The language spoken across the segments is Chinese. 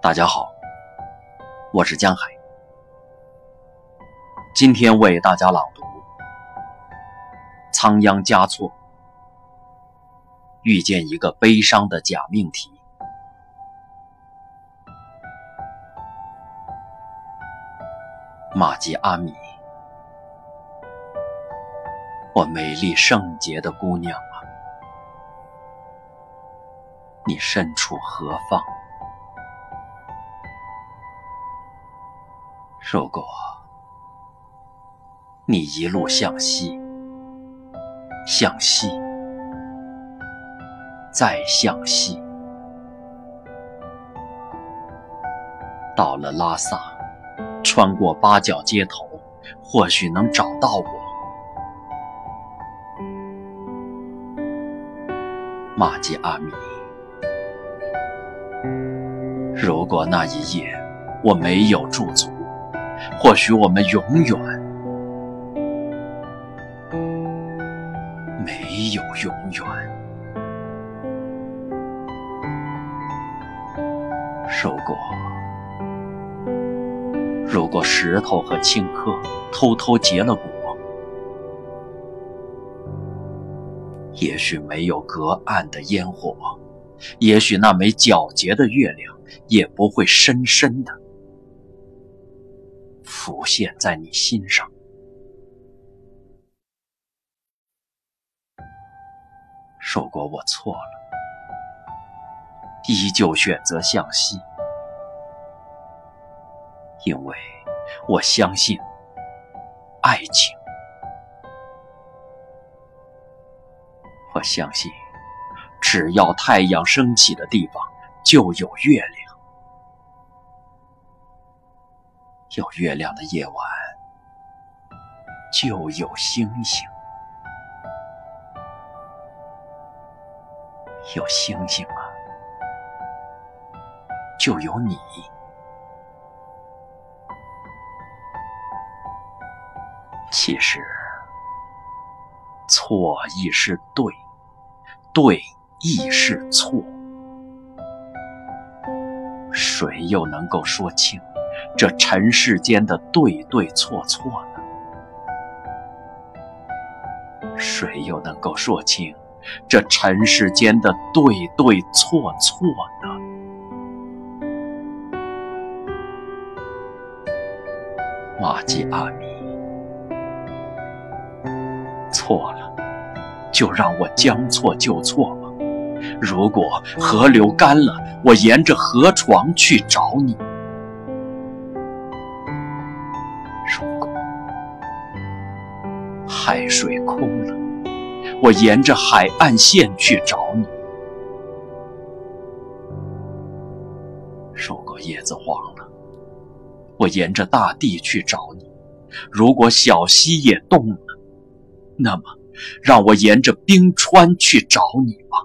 大家好，我是江海，今天为大家朗读《仓央嘉措》，遇见一个悲伤的假命题。玛吉阿米，我美丽圣洁的姑娘啊，你身处何方？如果你一路向西，向西，再向西，到了拉萨，穿过八角街头，或许能找到我。玛吉阿米，如果那一夜我没有驻足。或许我们永远没有永远。如果，如果石头和青稞偷偷结了果，也许没有隔岸的烟火，也许那枚皎洁的月亮也不会深深的。浮现在你心上。如果我错了，依旧选择向西，因为我相信爱情。我相信，只要太阳升起的地方，就有月亮。有月亮的夜晚，就有星星；有星星啊，就有你。其实，错亦是对，对亦是错，谁又能够说清？这尘世间的对对错错呢？谁又能够说清这尘世间的对对错错呢？玛吉阿米，错了，就让我将错就错吧。如果河流干了，我沿着河床去找你。海水空了，我沿着海岸线去找你。如果叶子黄了，我沿着大地去找你。如果小溪也冻了，那么让我沿着冰川去找你吧。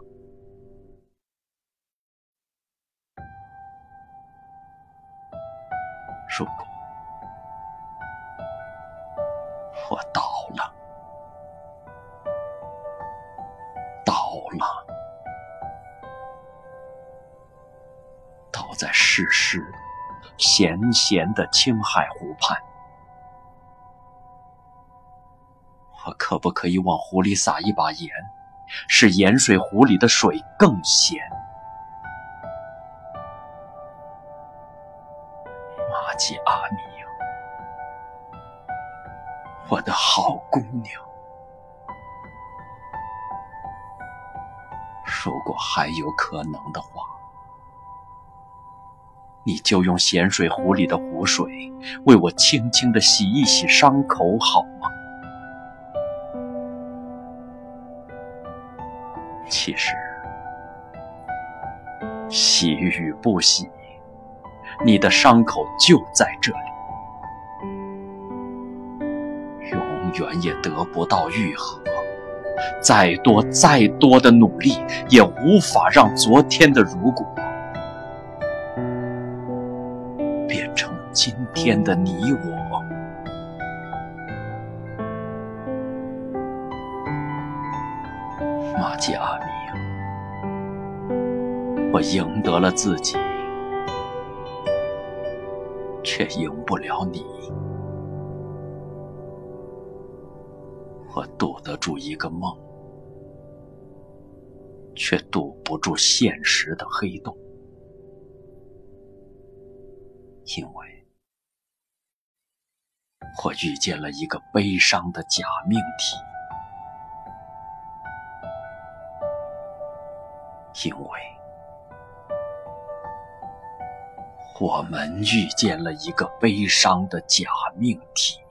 如果了，倒在湿湿、咸咸的青海湖畔。我可不可以往湖里撒一把盐，使盐水湖里的水更咸？玛吉阿米，我的好姑娘。如果还有可能的话，你就用咸水湖里的湖水为我轻轻的洗一洗伤口，好吗？其实，洗与不洗，你的伤口就在这里，永远也得不到愈合。再多再多的努力，也无法让昨天的如果变成今天的你我。玛吉阿米，我赢得了自己，却赢不了你。我堵得住一个梦，却堵不住现实的黑洞，因为我遇见了一个悲伤的假命题。因为我们遇见了一个悲伤的假命题。